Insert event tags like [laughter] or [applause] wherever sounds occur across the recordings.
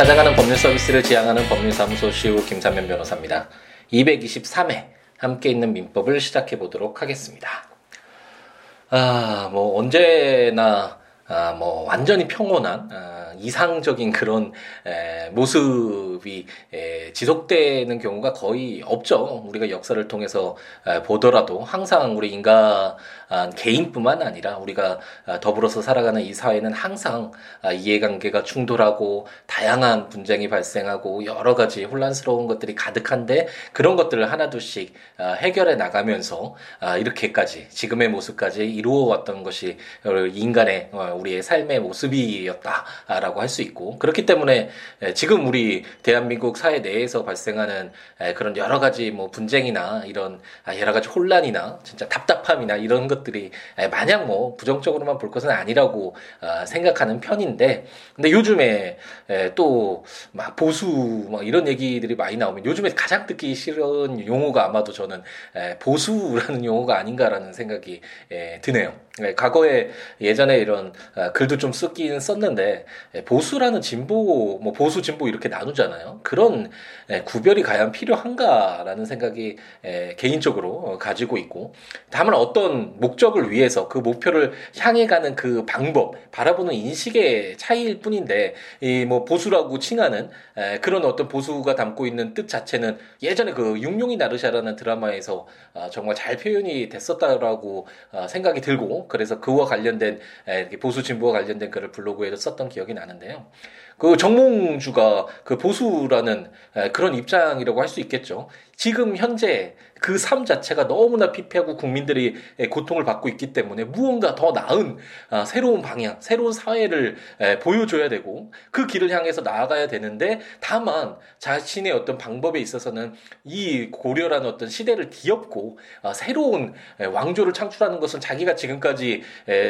찾아가는 법률 서비스를 지향하는 법률사무소 시우 김삼면 변호사입니다. 223회 함께 있는 민법을 시작해 보도록 하겠습니다. 아, 뭐 언제나 아, 뭐 완전히 평온한 아, 이상적인 그런 에, 모습이 에, 지속되는 경우가 거의 없죠. 우리가 역사를 통해서 에, 보더라도 항상 우리 인간 개인뿐만 아니라 우리가 아, 더불어서 살아가는 이 사회는 항상 아, 이해관계가 충돌하고 다양한 분쟁이 발생하고 여러 가지 혼란스러운 것들이 가득한데 그런 것들을 하나둘씩 아, 해결해 나가면서 이렇게까지 지금의 모습까지 이루어왔던 것이 인간의 어, 우리의 삶의 모습이었다라고 할 수 있고 그렇기 때문에 지금 우리 대한민국 사회 내에서 발생하는 그런 여러 가지 뭐 분쟁이나 이런 여러 가지 혼란이나 진짜 답답함이나 이런 것 들이 마냥 뭐 부정적으로만 볼 것은 아니라고 생각하는 편인데 근데 요즘에 또 막 보수 막 이런 얘기들이 많이 나오면 요즘에 가장 듣기 싫은 용어가 아마도 저는 보수라는 용어가 아닌가라는 생각이 드네요. 과거에 예전에 이런 글도 좀 쓰긴 썼는데 보수라는 진보 뭐 보수 진보 이렇게 나누잖아요. 그런 구별이 과연 필요한가라는 생각이 개인적으로 가지고 있고 다만 어떤 목적을 위해서 그 목표를 향해 가는 그 방법 바라보는 인식의 차이일 뿐인데 이 뭐 보수라고 칭하는 그런 어떤 보수가 담고 있는 뜻 자체는 예전에 그 육룡이 나르샤라는 드라마에서 아, 정말 잘 표현이 됐었다라고 아, 생각이 들고 그래서 그와 관련된 보수 진보와 관련된 글을 블로그에도 썼던 기억이 나는데요. 그 정몽주가 그 보수라는 그런 입장이라고 할 수 있겠죠. 지금 현재 그 삶 자체가 너무나 피폐하고 국민들이 고통을 받고 있기 때문에 무언가 더 나은 아, 새로운 방향, 새로운 사회를 보여줘야 되고 그 길을 향해서 나아가야 되는데 다만 자신의 어떤 방법에 있어서는 이 고려라는 어떤 시대를 뒤엎고 아, 새로운 왕조를 창출하는 것은 자기가 지금까지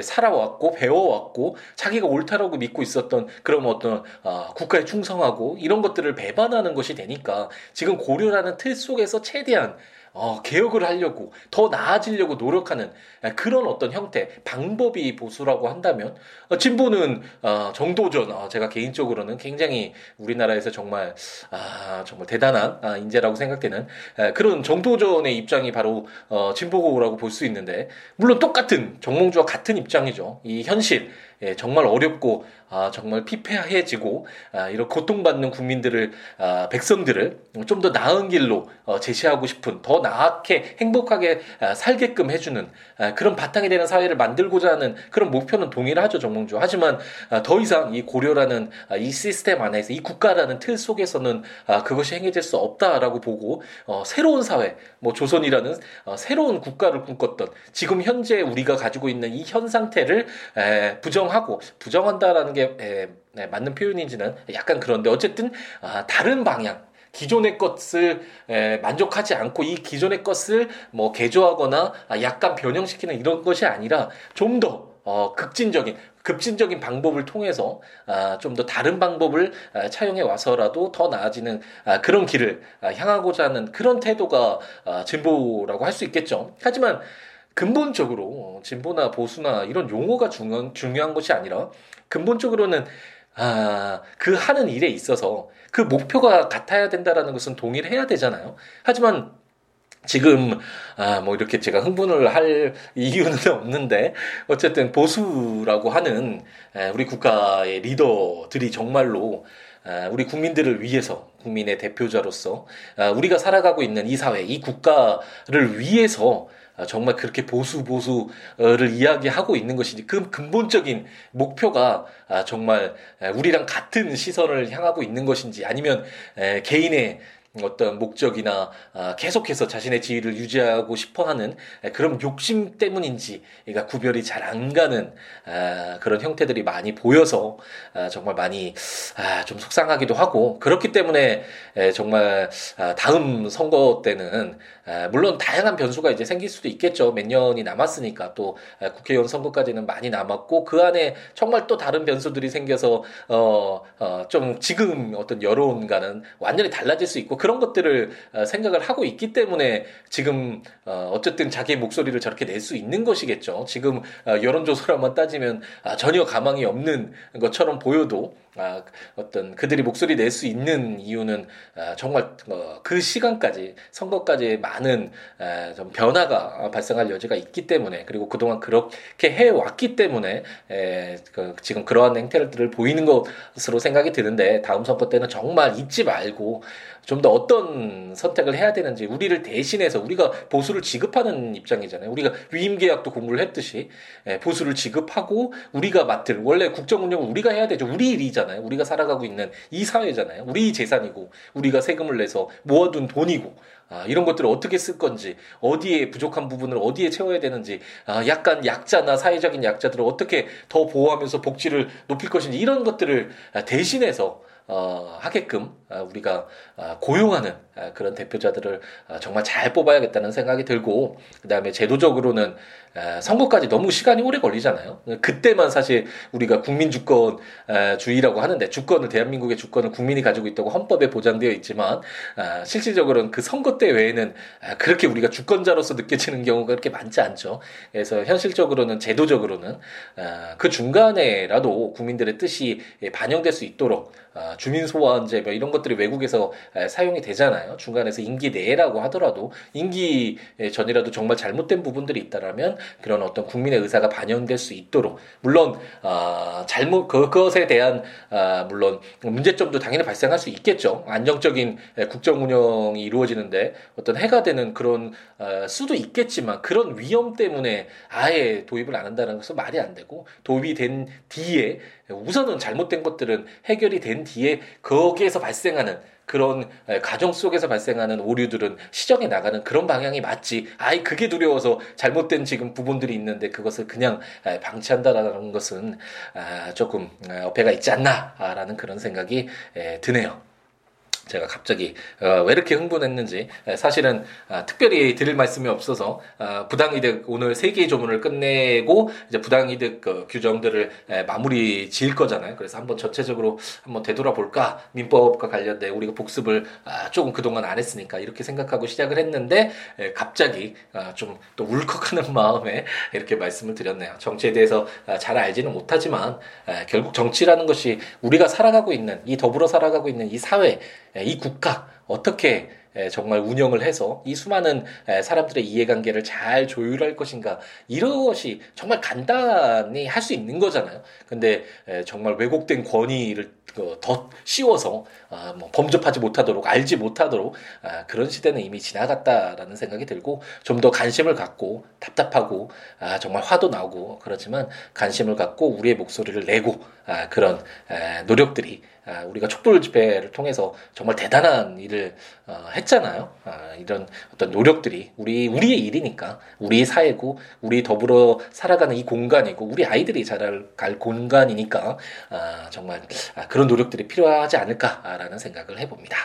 살아왔고 배워왔고 자기가 옳다라고 믿고 있었던 그런 어떤 아, 국가에 충성하고 이런 것들을 배반하는 것이 되니까 지금 고려라는 틀 속에 서 최대한 어, 개혁을 하려고 더 나아지려고 노력하는 그런 어떤 형태 방법이 보수라고 한다면 어, 진보는 어, 정도전 어, 제가 개인적으로는 굉장히 우리나라에서 정말 아, 정말 대단한 아, 인재라고 생각되는 에, 그런 정도전의 입장이 바로 어, 진보라고 볼 수 있는데 물론 똑같은 정몽주와 같은 입장이죠. 이 현실 예, 정말 어렵고 아, 정말 피폐해지고 아, 이런 고통받는 국민들을 아, 백성들을 좀 더 나은 길로 어, 제시하고 싶은 더 나게 행복하게 아, 살게끔 해주는 아, 그런 바탕이 되는 사회를 만들고자 하는 그런 목표는 동일하죠 정몽주. 하지만 아, 더 이상 이 고려라는 아, 이 시스템 안에서 이 국가라는 틀 속에서는 아, 그것이 행해질 수 없다라고 보고 어, 새로운 사회, 뭐 조선이라는 어, 새로운 국가를 꿈꿨던 지금 현재 우리가 가지고 있는 이 현 상태를 에, 부정 부정하고 부정한다라는 게 에, 네, 맞는 표현인지는 약간 그런데 어쨌든 아, 다른 방향 기존의 것을 에, 만족하지 않고 이 기존의 것을 뭐 개조하거나 아, 약간 변형시키는 이런 것이 아니라 좀더 어, 극진적인 급진적인 방법을 통해서 아, 좀 더 다른 방법을 아, 차용해 와서라도 더 나아지는 아, 그런 길을 아, 향하고자 하는 그런 태도가 아, 진보라고 할 수 있겠죠. 하지만 근본적으로 진보나 보수나 이런 용어가 중요한, 중요한 것이 아니라 근본적으로는 아, 그 하는 일에 있어서 그 목표가 같아야 된다라는 것은 동일해야 되잖아요. 하지만 지금 아 뭐 이렇게 제가 흥분을 할 이유는 [laughs] 없는데 어쨌든 보수라고 하는 우리 국가의 리더들이 정말로 우리 국민들을 위해서 국민의 대표자로서 아, 우리가 살아가고 있는 이 사회, 이 국가를 위해서 아, 정말 그렇게 보수 보수를 이야기하고 있는 것이지 그 근본적인 목표가 아, 정말 우리랑 같은 시선을 향하고 있는 것인지 아니면 개인의 어떤 목적이나 아, 계속해서 자신의 지위를 유지하고 싶어하는 그런 욕심 때문인지 그러니까 구별이 잘 안 가는 아, 그런 형태들이 많이 보여서 아, 정말 많이 좀 속상하기도 하고 그렇기 때문에 정말 다음 선거 때는 물론 다양한 변수가 이제 생길 수도 있겠죠 몇 년이 남았으니까 또 국회의원 선거까지는 많이 남았고 그 안에 정말 또 다른 변수들이 생겨서 어, 어, 좀 지금 어떤 여론과는 완전히 달라질 수 있고 그런 것들을 어, 생각을 하고 있기 때문에 지금 어, 어쨌든 자기의 목소리를 저렇게 낼 수 있는 것이겠죠. 지금 어, 여론조사로만 따지면 아, 전혀 가망이 없는 것처럼 보여도 아, 어떤 그들이 목소리 낼 수 있는 이유는 아, 정말 어, 그 시간까지 선거까지 많은 아, 좀 변화가 발생할 여지가 있기 때문에 그리고 그동안 그렇게 해 왔기 때문에 에, 그, 지금 그러한 행태들을 보이는 것으로 생각이 드는데 다음 선거 때는 정말 잊지 말고 좀 더 어떤 선택을 해야 되는지 우리를 대신해서 우리가 보수를 지급하는 입장이잖아요. 우리가 위임 계약도 공부를 했듯이 보수를 지급하고 우리가 맡을 원래 국정 운영을 우리가 해야 되죠. 우리 일이잖아요. 우리가 살아가고 있는 이 사회잖아요. 우리 재산이고 우리가 세금을 내서 모아둔 돈이고 아, 이런 것들을 어떻게 쓸 건지, 어디에 부족한 부분을 어디에 채워야 되는지, 아, 약간 약자나 사회적인 약자들을 어떻게 더 보호하면서 복지를 높일 것인지 이런 것들을 대신해서 어, 하게끔 아, 우리가 아, 고용하는 아, 그런 대표자들을 정말 잘 뽑아야겠다는 생각이 들고 그다음에 제도적으로는 선거까지 너무 시간이 오래 걸리잖아요. 그때만 사실 우리가 국민 주권 주의라고 하는데 주권을 대한민국의 주권을 국민이 가지고 있다고 헌법에 보장되어 있지만 실질적으로는 그 선거 때 외에는 그렇게 우리가 주권자로서 느껴지는 경우가 그렇게 많지 않죠. 그래서 현실적으로는 제도적으로는 그 중간에라도 국민들의 뜻이 반영될 수 있도록 주민 소환제 뭐 이런 것 들이 외국에서 사용이 되잖아요. 중간에서 임기 내라고 하더라도 임기 전이라도 정말 잘못된 부분들이 있다라면 그런 어떤 국민의 의사가 반영될 수 있도록 물론 어, 잘못 그것에 대한 어, 물론 문제점도 당연히 발생할 수 있겠죠. 안정적인 국정 운영이 이루어지는데 어떤 해가 되는 그런 어, 수도 있겠지만 그런 위험 때문에 아예 도입을 안 한다는 것은 말이 안 되고 도입이 된 뒤에 우선은 잘못된 것들은 해결이 된 뒤에 거기에서 발생 하는 그런 가정 속에서 발생하는 오류들은 시정해 나가는 그런 방향이 맞지. 아이 그게 두려워서 잘못된 지금 부분들이 있는데 그것을 그냥 방치한다라는 것은 아, 조금 어폐가 있지 않나라는 그런 생각이 드네요. 제가 갑자기 어, 왜 이렇게 흥분했는지 사실은 아, 특별히 드릴 말씀이 없어서 아, 부당이득 오늘 세 개의 조문을 끝내고 이제 부당이득 그 규정들을 에, 마무리 지을 거잖아요. 그래서 한번 전체적으로 한번 되돌아볼까 민법과 관련된 우리가 복습을 아, 조금 그동안 안 했으니까 이렇게 생각하고 시작을 했는데 에, 갑자기 아, 좀또 울컥하는 [laughs] 마음에 이렇게 말씀을 드렸네요. 정치에 대해서 아, 잘 알지는 못하지만 에, 결국 정치라는 것이 우리가 살아가고 있는 이 더불어 살아가고 있는 이 사회 예, 이 국가 어떻게 예, 정말 운영을 해서 이 수많은 예, 사람들의 이해관계를 잘 조율할 것인가 이것이 정말 간단히 할 수 있는 거잖아요. 근데 정말 왜곡된 권위를 그더 씌워서 아, 뭐 범접하지 못하도록 알지 못하도록 아, 그런 시대는 이미 지나갔다라는 생각이 들고 좀 더 관심을 갖고 답답하고 아, 정말 화도 나고 그렇지만 관심을 갖고 우리의 목소리를 내고 그런 노력들이 우리가 촛불 집회를 통해서 정말 대단한 일을 어, 했잖아요. 이런 어떤 노력들이 우리 우리의 일이니까 우리 사회고 우리 더불어 살아가는 이 공간이고 우리 아이들이 자랄 공간이니까 정말 그런 노력들이 필요하지 않을까라는 생각을 해봅니다.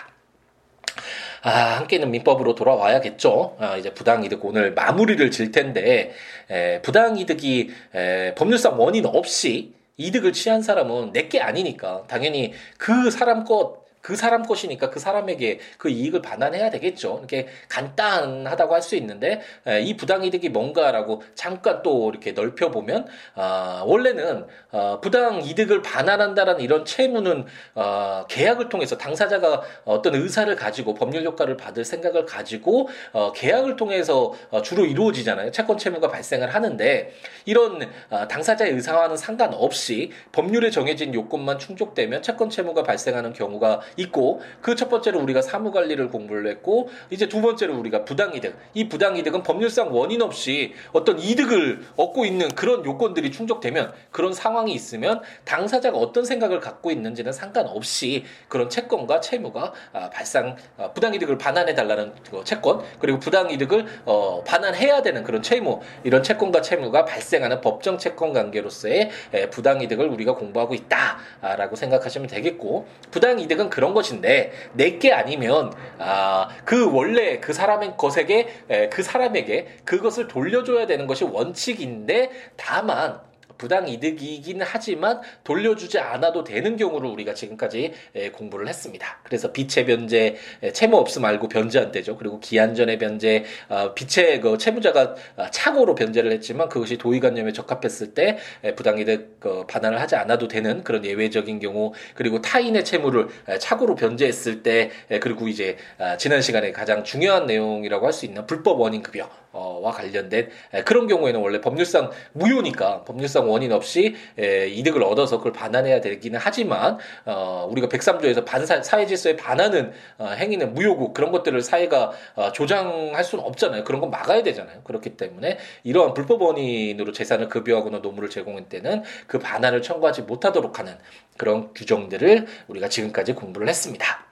아, 함께 있는 민법으로 돌아와야겠죠. 아, 이제 부당이득 오늘 마무리를 질 텐데, 에, 부당이득이 에, 법률상 원인 없이 이득을 취한 사람은 내게 아니니까. 당연히 그 사람 것 그 사람 것이니까 그 사람에게 그 이익을 반환해야 되겠죠. 이렇게 간단하다고 할 수 있는데 이 부당이득이 뭔가라고 잠깐 또 이렇게 넓혀 보면 아, 원래는 어, 부당이득을 반환한다라는 이런 채무는 어, 계약을 통해서 당사자가 어떤 의사를 가지고 법률 효과를 받을 생각을 가지고 어, 계약을 통해서 어, 주로 이루어지잖아요. 채권 채무가 발생을 하는데 이런 어, 당사자의 의사와는 상관없이 법률에 정해진 요건만 충족되면 채권 채무가 발생하는 경우가 있고 그 첫 번째로 우리가 사무 관리를 공부를 했고 이제 두 번째로 우리가 부당이득. 이 부당이득은 법률상 원인 없이 어떤 이득을 얻고 있는 그런 요건들이 충족되면 그런 상황이 있으면 당사자가 어떤 생각을 갖고 있는지는 상관없이 그런 채권과 채무가 아, 발생 아, 부당이득을 반환해 달라는 그 채권 그리고 부당이득을 어, 반환해야 되는 그런 채무 이런 채권과 채무가 발생하는 법정 채권 관계로서의 부당이득을 우리가 공부하고 있다라고 생각하시면 되겠고 부당이득은 그런 그런 것인데 내게 아니면 아, 그 원래 그 사람의 것에게 에, 그 사람에게 그것을 돌려줘야 되는 것이 원칙인데 다만 부당 이득이긴 하지만 돌려주지 않아도 되는 경우를 우리가 지금까지 공부를 했습니다. 그래서 비채 변제, 채무 없음 말고 변제 안 되죠. 그리고 기한 전에 변제, 어, 비채 그 채무자가 착오로 변제를 했지만 그것이 도의관념에 적합했을 때 부당 이득 그 반환을 하지 않아도 되는 그런 예외적인 경우 그리고 타인의 채무를 착오로 변제했을 때 그리고 이제 아, 지난 시간에 가장 중요한 내용이라고 할 수 있는 불법 원인 급여 와 관련된 그런 경우에는 원래 법률상 무효니까 법률상 원인 없이 이득을 얻어서 그걸 반환해야 되기는 하지만 어, 우리가 103조에서 반사 사회 질서에 반하는 어, 행위는 무효고 그런 것들을 사회가 어, 조장할 수는 없잖아요. 그런 건 막아야 되잖아요. 그렇기 때문에 이러한 불법 원인으로 재산을 급여하거나 노무를 제공할 때는 그 반환을 청구하지 못하도록 하는 그런 규정들을 우리가 지금까지 공부를 했습니다.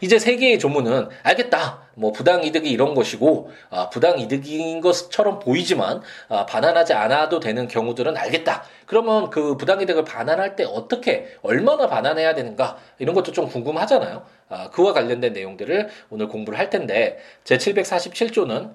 이제 세 개의 조문은 알겠다. 뭐 부당 이득이 이런 것이고 아, 부당 이득인 것처럼 보이지만 아, 반환하지 않아도 되는 경우들은 알겠다. 그러면 그 부당 이득을 반환할 때 어떻게 얼마나 반환해야 되는가 이런 것도 좀 궁금하잖아요. 아, 그와 관련된 내용들을 오늘 공부를 할 텐데 제 747조는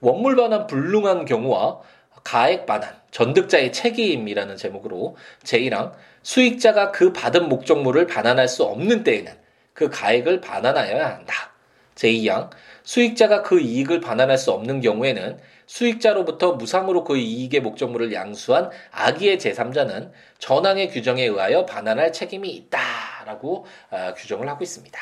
원물 반환 불능한 경우와 가액 반환, 전득자의 책임이라는 제목으로 제1항 수익자가 그 받은 목적물을 반환할 수 없는 때에는 그 가액을 반환하여야 한다. 제2항 수익자가 그 이익을 반환할 수 없는 경우에는 수익자로부터 무상으로 그 이익의 목적물을 양수한 악의의 제3자는 전항의 규정에 의하여 반환할 책임이 있다라고 어, 규정을 하고 있습니다.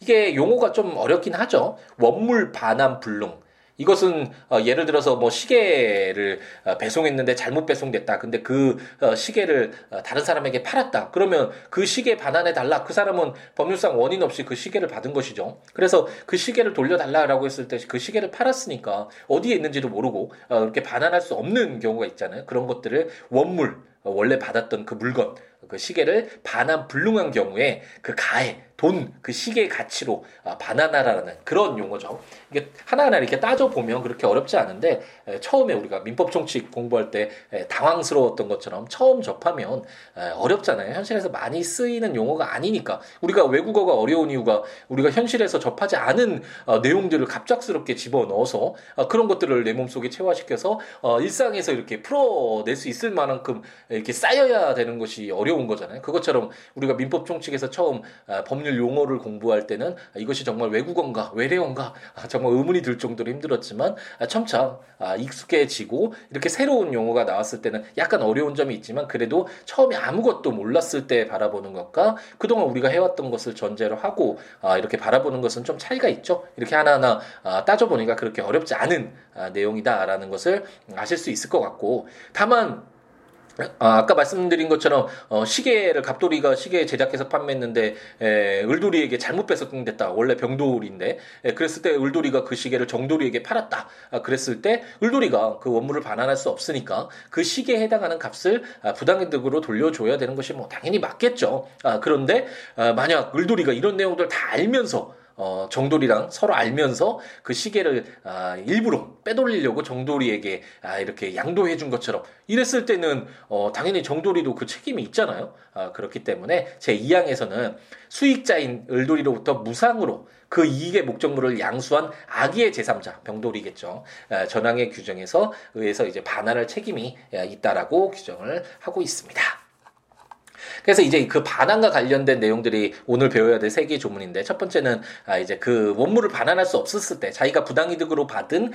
이게 용어가 좀 어렵긴 하죠. 원물 반환 불능. 이것은 어, 예를 들어서 뭐 시계를 어, 배송했는데 잘못 배송됐다. 근데 그 어, 시계를 어, 다른 사람에게 팔았다. 그러면 그 시계 반환해 달라. 그 사람은 법률상 원인 없이 그 시계를 받은 것이죠. 그래서 그 시계를 돌려달라라고 했을 때 그 시계를 팔았으니까 어디에 있는지도 모르고 어, 이렇게 반환할 수 없는 경우가 있잖아요. 그런 것들을 원물 어, 원래 받았던 그 물건 그 시계를 반환 불능한 경우에 그 가해 돈, 그 시계의 가치로 아, 반환하라는 그런 용어죠. 이게 하나하나 이렇게 따져보면 그렇게 어렵지 않은데 처음에 우리가 민법 총칙 공부할 때 당황스러웠던 것처럼 처음 접하면 어렵잖아요. 현실에서 많이 쓰이는 용어가 아니니까 우리가 외국어가 어려운 이유가 우리가 현실에서 접하지 않은 어, 내용들을 갑작스럽게 집어넣어서 어, 그런 것들을 내 몸속에 체화시켜서 어, 일상에서 이렇게 풀어낼 수 있을 만큼 이렇게 쌓여야 되는 것이 어려운 거잖아요. 그것처럼 우리가 민법 총칙에서 처음 법률 법률 용어를 공부할 때는 이것이 정말 외국어인가 외래어인가 아, 정말 의문이 들 정도로 힘들었지만 아, 점차 아, 익숙해지고 이렇게 새로운 용어가 나왔을 때는 약간 어려운 점이 있지만 그래도 처음에 아무것도 몰랐을 때 바라보는 것과 그동안 우리가 해왔던 것을 전제로 하고 이렇게 바라보는 것은 좀 차이가 있죠. 이렇게 하나하나 따져보니까 그렇게 어렵지 않은 내용이다라는 것을 아실 수 있을 것 같고 다만 아, 아까 말씀드린 것처럼 어, 시계를 갑돌이가 시계 제작해서 판매했는데 에, 을돌이에게 잘못 배송됐다. 원래 병돌인데 에, 그랬을 때 을돌이가 그 시계를 정돌이에게 팔았다. 아, 그랬을 때 을돌이가 그 원물을 반환할 수 없으니까 그 시계에 해당하는 값을 아, 부당이득으로 돌려줘야 되는 것이 뭐 당연히 맞겠죠. 아, 그런데 아, 만약 을돌이가 이런 내용들 다 알면서 어, 정돌이랑 서로 알면서 그 시계를 아, 일부러 빼돌리려고 정돌이에게 아, 이렇게 양도해 준 것처럼 이랬을 때는 어, 당연히 정돌이도 그 책임이 있잖아요. 아, 그렇기 때문에 제 2항에서는 수익자인 을돌이로부터 무상으로 그 이익의 목적물을 양수한 악의의 제3자 병돌이겠죠. 아, 전항의 규정에서 의해서 이제 반환할 책임이 있다라고 규정을 하고 있습니다. 그래서 이제 그 반환과 관련된 내용들이 오늘 배워야 될 세 개의 조문인데 첫 번째는 아 이제 그 원물을 반환할 수 없었을 때 자기가 부당이득으로 받은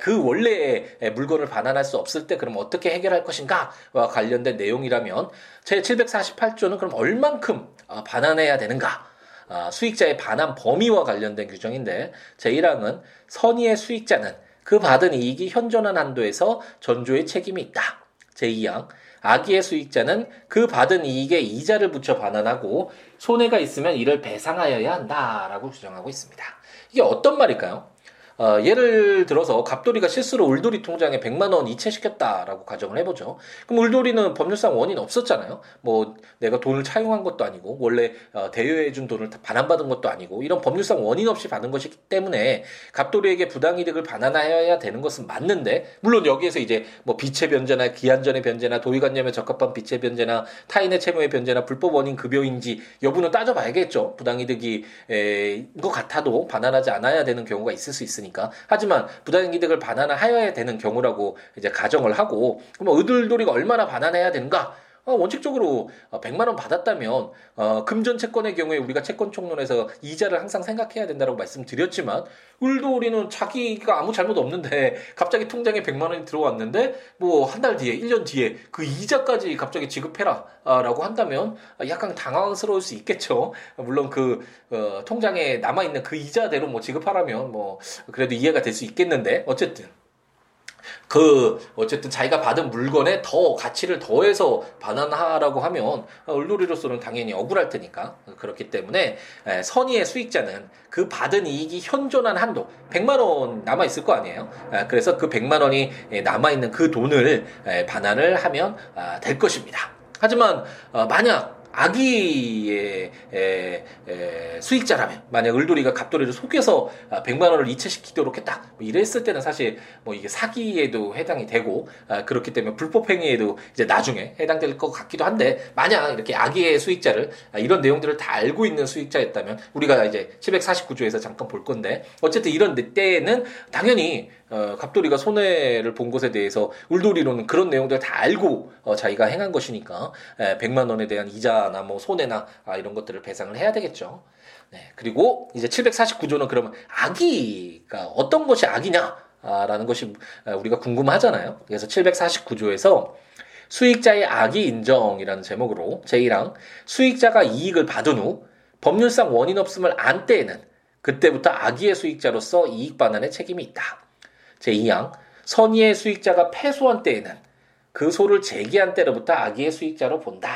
그 원래의 물건을 반환할 수 없을 때 그럼 어떻게 해결할 것인가와 관련된 내용이라면 제 748조는 그럼 얼만큼 아, 반환해야 되는가? 아, 수익자의 반환 범위와 관련된 규정인데 제1항은 선의의 수익자는 그 받은 이익이 현존한 한도에서 전조의 책임이 있다. 제2항 악의의 수익자는 그 받은 이익에 이자를 붙여 반환하고 손해가 있으면 이를 배상하여야 한다라고 주장하고 있습니다. 이게 어떤 말일까요? 어, 예를 들어서 갑돌이가 실수로 울돌이 통장에 100만 원 이체시켰다라고 가정을 해보죠. 그럼 울돌이는 법률상 원인 없었잖아요. 뭐 내가 돈을 차용한 것도 아니고 원래 어, 대여해준 돈을 반환받은 것도 아니고 이런 법률상 원인 없이 받은 것이기 때문에 갑돌이에게 부당이득을 반환하여야 되는 것은 맞는데 물론 여기에서 이제 뭐 비체 변제나 기한전의 변제나 도의관념에 적합한 비체 변제나 타인의 채무의 변제나 불법 원인 급여인지 여부는 따져봐야겠죠. 부당이득이 에, 것 같아도 반환하지 않아야 되는 경우가 있을 수 있으니. 있으니까. 하지만 부당이득을 반환하여야 되는 경우라고 이제 가정을 하고 그럼 의들돌이가 얼마나 반환해야 되는가? 어, 원칙적으로 100만 어, 원 받았다면 어, 금전 채권의 경우에 우리가 채권 총론에서 이자를 항상 생각해야 된다고 말씀드렸지만 울도리는 자기가 아무 잘못 없는데 [laughs] 갑자기 통장에 100만 원이 들어왔는데 뭐 한 달 뒤에 1년 뒤에 그 이자까지 갑자기 지급해라라고 한다면 약간 당황스러울 수 있겠죠. 물론 그 어, 통장에 남아 있는 그 이자대로 뭐 지급하라면 뭐 그래도 이해가 될 수 있겠는데 어쨌든 그 어쨌든 자기가 받은 물건에 더 가치를 더해서 반환하라고 하면 을돌이로서는 당연히 억울할 테니까 그렇기 때문에 선의의 수익자는 그 받은 이익이 현존한 한도 100만 원 남아 있을 거 아니에요. 그래서 그 100만 원이 남아 있는 그 돈을 반환을 하면 아, 될 것입니다. 하지만 어, 만약 아기의 에, 에, 수익자라면 만약 을돌이가 갑돌이를 속여서 100만 아, 원을 이체시키도록 했다. 뭐 이랬을 때는 사실 뭐 이게 사기에도 해당이 되고 아, 그렇기 때문에 불법 행위에도 이제 나중에 해당될 것 같기도 한데 만약 이렇게 아기의 수익자를 아, 이런 내용들을 다 알고 있는 수익자였다면 우리가 이제 749조에서 잠깐 볼 건데 어쨌든 이런 때에는 당연히 어, 갑돌이가 손해를 본 것에 대해서 울돌이로는 그런 내용들을 다 알고 어, 자기가 행한 것이니까 에, 100만 원에 대한 이자 나 뭐 손해나 아, 이런 것들을 배상을 해야 되겠죠. 네, 그리고 이제 749조는 그러면 악의가 어떤 것이 악이냐? 라는 것이 우리가 궁금하잖아요. 그래서 749조에서 수익자의 악의 인정이라는 제목으로 제1항 수익자가 이익을 받은 후 법률상 원인 없음을 안 때에는 그때부터 악의의 수익자로서 이익 반환의 책임이 있다. 제2항 선의의 수익자가 패소한 때에는 그 소를 제기한 때로부터 악의의 수익자로 본다.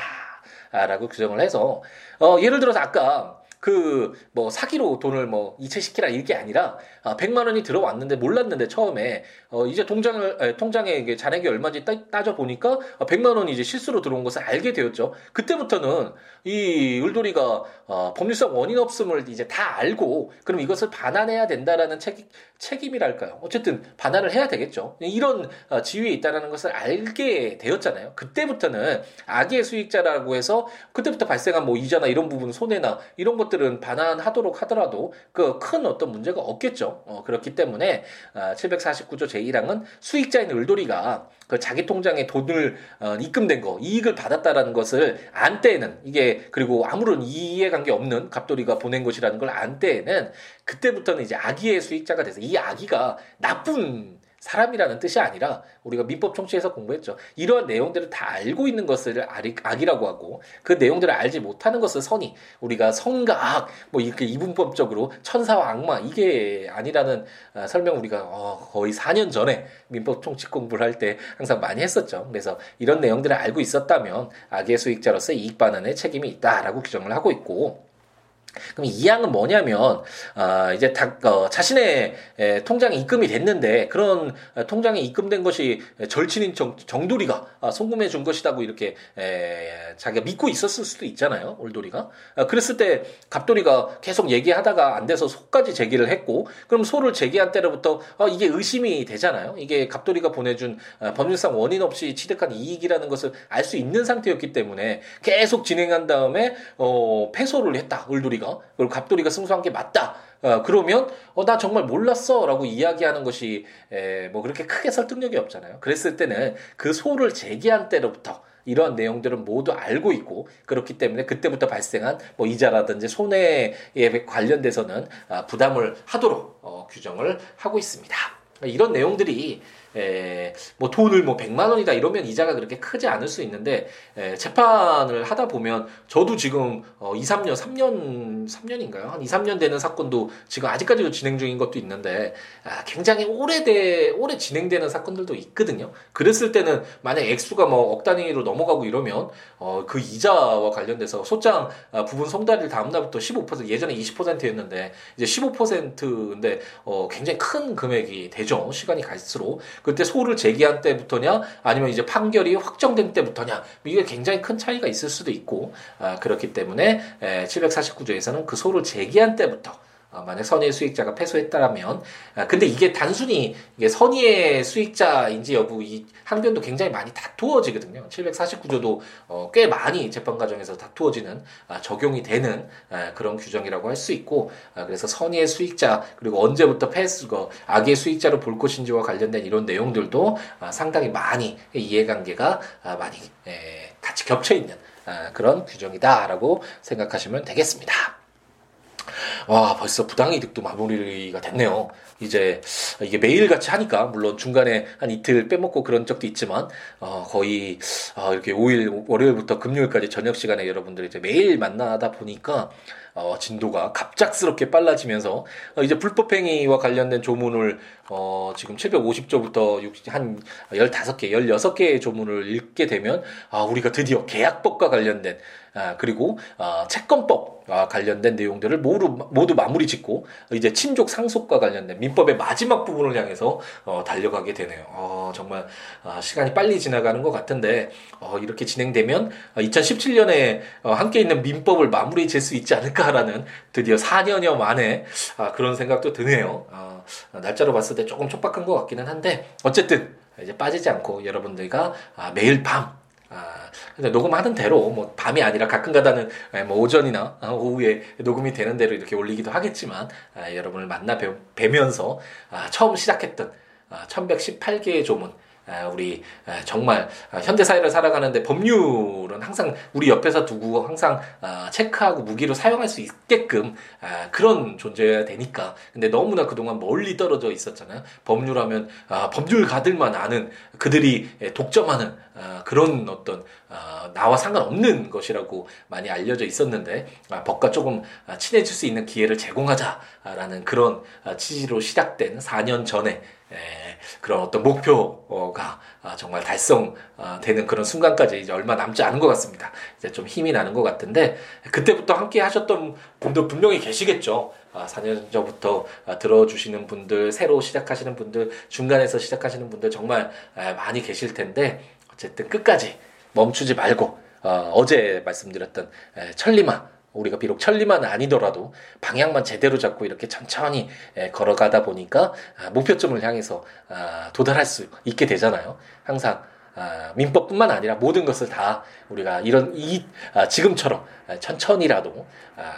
라고 규정을 해서 어, 예를 들어서 아까 그 뭐 사기로 돈을 뭐 이체시키라 이게 아니라 아, 100만 원이 들어왔는데 몰랐는데 처음에 어 이제 통장을 에, 통장에 이게 잔액이 얼마인지 따, 져 보니까 100만 아, 원이 이제 실수로 들어온 것을 알게 되었죠. 그때부터는 이 을돌이가 어, 법률상 원인 없음을 이제 다 알고 그럼 이것을 반환해야 된다라는 책임 책임이랄까요. 어쨌든 반환을 해야 되겠죠. 이런 어, 지위에 있다라는 것을 알게 되었잖아요. 그때부터는 악의 수익자라고 해서 그때부터 발생한 뭐 이자나 이런 부분 손해나 이런 것 것들은 반환하도록 하더라도 그 큰 어떤 문제가 없겠죠. 어, 그렇기 때문에 아, 749조 제1항은 수익자인 을돌이가 그 자기 통장에 돈을 어, 입금된 거 이익을 받았다라는 것을 안 때에는 이게 그리고 아무런 이해관계 없는 갑돌이가 보낸 것이라는 걸 안 때에는 그때부터는 이제 악의의 수익자가 돼서 이 악의가 나쁜 사람이라는 뜻이 아니라 우리가 민법 총칙에서 공부했죠. 이러한 내용들을 다 알고 있는 것을 악이라고 하고 그 내용들을 알지 못하는 것을 선이 우리가 선과 악, 뭐 이렇게 이분법적으로 천사와 악마 이게 아니라는 아, 설명 우리가 어, 거의 4년 전에 민법 총칙 공부를 할 때 항상 많이 했었죠. 그래서 이런 내용들을 알고 있었다면 악의 수익자로서 이익 반환의 책임이 있다라고 규정을 하고 있고 그럼 이 항은 뭐냐면 아 이제 다 어, 자신의 에, 통장에 입금이 됐는데 그런 에, 통장에 입금된 것이 절친인 정, 정돌이가 아, 송금해 준 것이라고 이렇게 에, 자기가 믿고 있었을 수도 있잖아요 올돌이가. 아, 그랬을 때 갑돌이가 계속 얘기하다가 안 돼서 소까지 제기를 했고 그럼 소를 제기한 때로부터 아, 이게 의심이 되잖아요. 이게 갑돌이가 보내준 아, 법률상 원인 없이 취득한 이익이라는 것을 알 수 있는 상태였기 때문에 계속 진행한 다음에 어, 패소를 했다 올돌이 갑돌이가 그리고 갑돌이가 승소한 게 맞다. 어, 그러면 어, 나 정말 몰랐어라고 이야기하는 것이 에, 뭐 그렇게 크게 설득력이 없잖아요. 그랬을 때는 그 소를 제기한 때로부터 이러한 내용들은 모두 알고 있고 그렇기 때문에 그때부터 발생한 뭐 이자라든지 손해에 관련돼서는 아, 부담을 하도록 어, 규정을 하고 있습니다. 이런 내용들이 에, 뭐 돈을 뭐 100만 원이다 이러면 이자가 그렇게 크지 않을 수 있는데 에, 재판을 하다 보면 저도 지금 어, 2, 3년, 3년, 3년인가요? 한 2, 3년 되는 사건도 지금 아직까지도 진행 중인 것도 있는데 아, 굉장히 오래돼 오래 진행되는 사건들도 있거든요. 그랬을 때는 만약 액수가 뭐 억 단위로 넘어가고 이러면 어, 그 이자와 관련돼서 소장 아, 부분 송달일 다음 날부터 15% 예전에 20%였는데 이제 15%인데 어, 굉장히 큰 금액이 되죠. 시간이 갈수록 그때 소를 제기한 때부터냐 아니면 이제 판결이 확정된 때부터냐 이게 굉장히 큰 차이가 있을 수도 있고 아, 그렇기 때문에 에, 749조에서는 그 소를 제기한 때부터 어, 만약 선의의 수익자가 패소했다라면 아, 근데 이게 단순히 이게 선의의 수익자인지 여부 이 항변도 굉장히 많이 다투어지거든요. 749조도 어, 꽤 많이 재판 과정에서 다투어지는 아, 적용이 되는 아, 그런 규정이라고 할 수 있고 아, 그래서 선의의 수익자 그리고 언제부터 패스 거 악의 수익자로 볼 것인지와 관련된 이런 내용들도 아, 상당히 많이 이해관계가 아, 많이 에, 같이 겹쳐 있는 아, 그런 규정이다라고 생각하시면 되겠습니다. 와 벌써 부당이득도 마무리가 됐네요. 이제 이게 매일같이 하니까 물론 중간에 한 이틀 빼먹고 그런 적도 있지만 어 거의 어 이렇게 5일 월요일부터 금요일까지 저녁 시간에 여러분들 이제 매일 만나다 보니까 어 진도가 갑작스럽게 빨라지면서 어 이제 불법행위와 관련된 조문을 어 지금 750조부터 한 15개, 16개의 조문을 읽게 되면 아 우리가 드디어 계약법과 관련된 아, 그리고 아, 채권법과 관련된 내용들을 모두 모두 마무리 짓고 이제 친족 상속과 관련된 민법의 마지막 부분을 향해서 어, 달려가게 되네요. 어, 정말 아, 시간이 빨리 지나가는 것 같은데 어, 이렇게 진행되면 2017년에 어, 함께 있는 민법을 마무리 질 수 있지 않을까라는 드디어 4년여 만에 아, 그런 생각도 드네요. 아, 날짜로 봤을 때 조금 촉박한 것 같기는 한데 어쨌든 이제 빠지지 않고 여러분들과 아, 매일 밤 아, 근데 녹음하는 대로 뭐 밤이 아니라 가끔가다는 예, 뭐 오전이나 오후에 녹음이 되는 대로 이렇게 올리기도 하겠지만 아, 여러분을 만나 뵈, 뵈면서 아, 처음 시작했던 아, 1118개의 조문 아, 우리 아, 정말 아, 현대 사회를 살아가는데 법률은 항상 우리 옆에서 두고 항상 체크하고 무기로 사용할 수 있게끔 그런 존재여야 되니까. 근데 너무나 그동안 멀리 떨어져 있었잖아요. 법률하면 법률 가들만 아는 그들이 독점하는 그런 어떤 나와 상관없는 것이라고 많이 알려져 있었는데 법과 조금 친해질 수 있는 기회를 제공하자라는 그런 취지로 시작된 4년 전에 그런 어떤 목표가 아, 정말 달성되는 그런 순간까지 이제 얼마 남지 않은 것 같습니다. 이제 좀 힘이 나는 것 같은데 그때부터 함께 하셨던 분들 분명히 계시겠죠. 4년 아, 전부터 아, 들어주시는 분들, 새로 시작하시는 분들, 중간에서 시작하시는 분들 정말 많이 계실 텐데 어쨌든 끝까지 멈추지 말고 어, 어제 말씀드렸던 천리마 우리가 비록 천리만 아니더라도 방향만 제대로 잡고 이렇게 천천히 걸어가다 보니까 아, 목표점을 향해서 아, 도달할 수 있게 되잖아요. 항상 아, 민법뿐만 아니라 모든 것을 다 우리가 이런 이 지금처럼 천천히라도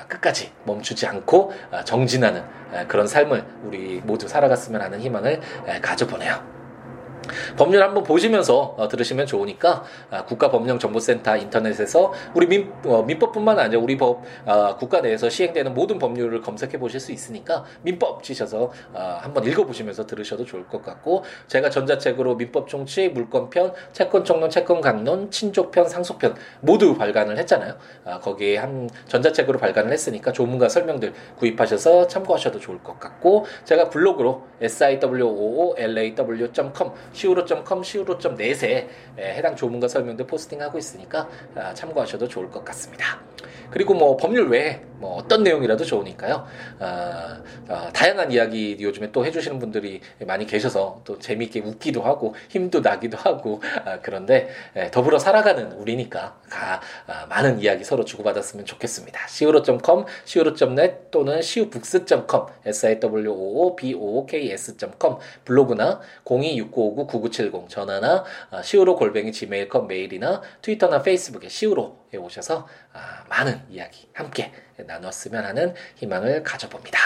끝까지 멈추지 않고 정진하는 그런 삶을 우리 모두 살아갔으면 하는 희망을 가져보네요. 법률 한번 보시면서 어, 들으시면 좋으니까 아, 국가법령정보센터 인터넷에서 우리 민, 어, 민법뿐만 아니라 우리 법 아, 국가 내에서 시행되는 모든 법률을 검색해 보실 수 있으니까 민법 치셔서 아, 한번 읽어보시면서 들으셔도 좋을 것 같고 제가 전자책으로 민법 총칙, 물권편, 채권 총론, 채권 강론, 친족편, 상속편 모두 발간을 했잖아요. 아, 거기에 한 전자책으로 발간을 했으니까 조문과 설명들 구입하셔서 참고하셔도 좋을 것 같고 제가 블로그로 siwoolaw.com siwo.com, siwo.net에 해당 조문과 설명들 포스팅하고 있으니까 아, 참고하셔도 좋을 것 같습니다. 그리고 뭐 법률 외에 뭐 어떤 내용이라도 좋으니까요. 아, 아, 다양한 이야기 요즘에 또 해주시는 분들이 많이 계셔서 또 재미있게 웃기도 하고 힘도 나기도 하고 아, 그런데 에, 더불어 살아가는 우리니까 가, 아, 많은 이야기 서로 주고받았으면 좋겠습니다. siwo.com, siwo.net 또는 siwbooks.com, siwoobooks.com 블로그나 026959-9970 전화나 아, siwo 골뱅이 gmail.com 메일이나 트위터나 페이스북에 siwo에 오셔서 아, 많은 이야기 함께 나눴으면 하는 희망을 가져봅니다.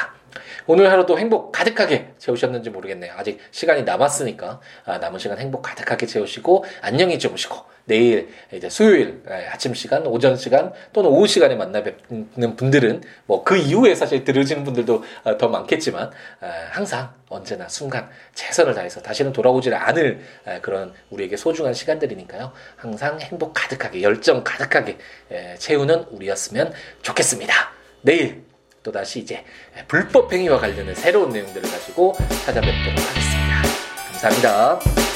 오늘 하루도 행복 가득하게 채우셨는지 모르겠네요. 아직 시간이 남았으니까 아, 남은 시간 행복 가득하게 채우시고 안녕히 주무시고 내일 이제 수요일 예, 아침 시간, 오전 시간 또는 오후 시간에 만나 뵙는 분들은 뭐 그 이후에 사실 들으시는 분들도 아, 더 많겠지만 아, 항상 언제나 순간 최선을 다해서 다시는 돌아오지 않을 그런 우리에게 소중한 시간들이니까요. 항상 행복 가득하게 열정 가득하게 예, 채우는 우리였으면 좋겠습니다. 내일 또다시 이제 불법 행위와 관련된 새로운 내용들을 가지고 찾아뵙도록 하겠습니다. 감사합니다.